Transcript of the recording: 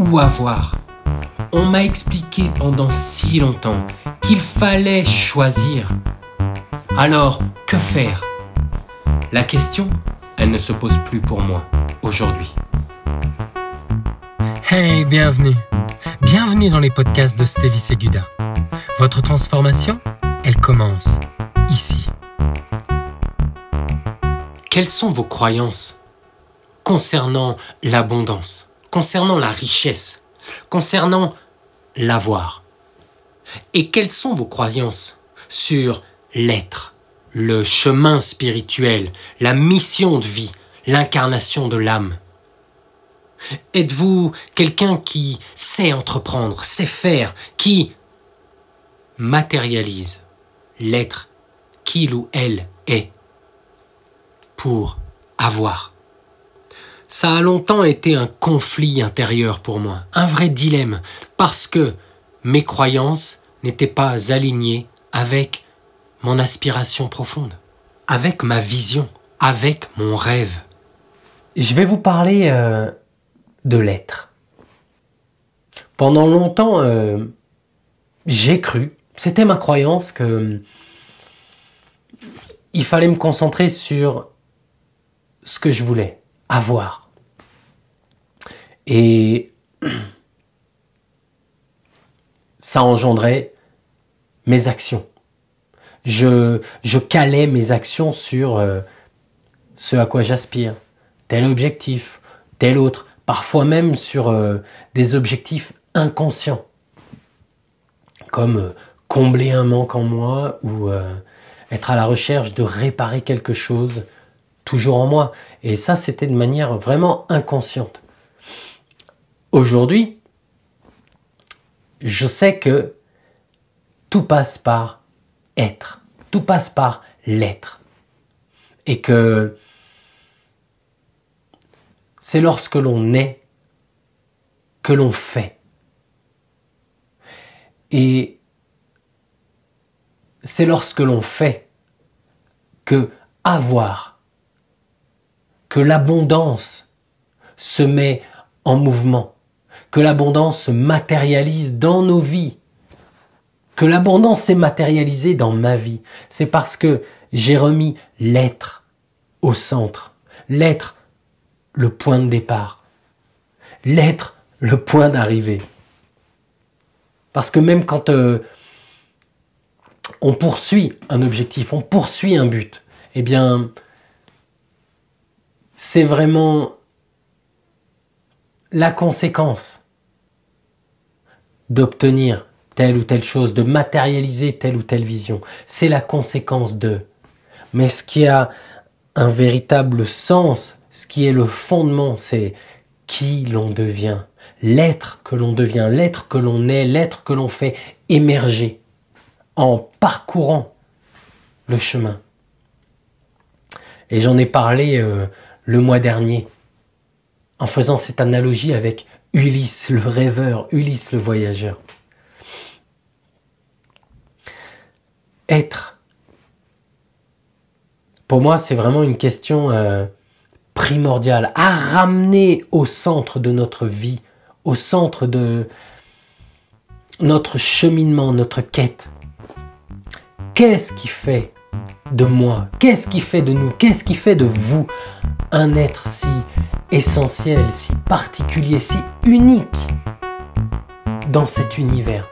ou avoir. On m'a expliqué pendant si longtemps qu'il fallait choisir. Alors, que faire? La question, elle ne se pose plus pour moi aujourd'hui. Hey, bienvenue. Bienvenue dans les podcasts de Stevie Seguda. Votre transformation, elle commence ici. Quelles sont vos croyances concernant l'abondance, concernant la richesse, concernant l'avoir Et quelles sont vos croyances sur l'être, le chemin spirituel, la mission de vie, l'incarnation de l'âme? Êtes-vous quelqu'un qui sait entreprendre, sait faire, qui matérialise l'être qu'il ou elle est pour avoir? Ça a longtemps été un conflit intérieur pour moi, un vrai dilemme, parce que mes croyances n'étaient pas alignées avec mon aspiration profonde, avec ma vision, avec mon rêve. Je vais vous parler euh, de l'être. Pendant longtemps, euh, j'ai cru, c'était ma croyance que il fallait me concentrer sur ce que je voulais avoir. Et ça engendrait mes actions. Je, calais mes actions sur euh, ce à quoi j'aspire, tel objectif, tel autre parfois même sur euh, des objectifs inconscients, comme euh, combler un manque en moi ou être à la recherche de réparer quelque chose toujours en moi. Et ça, c'était de manière vraiment inconsciente. Aujourd'hui, je sais que tout passe par être, tout passe par l'être. Et que c'est lorsque l'on est que l'on fait. Et c'est lorsque l'on fait que avoir, que l'abondance se met en mouvement, que l'abondance se matérialise dans nos vies, que l'abondance s'est matérialisée dans ma vie. C'est parce que j'ai remis l'être au centre, l'être le point de départ, l'être le point d'arrivée. Parce que même quand euh, on poursuit un objectif, on poursuit un but, eh bien, c'est vraiment la conséquence d'obtenir telle ou telle chose, de matérialiser telle ou telle vision. C'est la conséquence de. Mais ce qui a un véritable sens ce qui est le fondement, c'est qui l'on devient, l'être que l'on devient, l'être que l'on est, l'être que l'on fait émerger en parcourant le chemin. Et j'en ai parlé euh, le mois dernier en faisant cette analogie avec Ulysse le rêveur, Ulysse le voyageur. Être. Pour moi, c'est vraiment une question euh, primordial, à ramener au centre de notre vie, au centre de notre cheminement, notre quête. Qu'est-ce qui fait de moi? Qu'est-ce qui fait de nous? Qu'est-ce qui fait de vous? Un être si essentiel, si particulier, si unique dans cet univers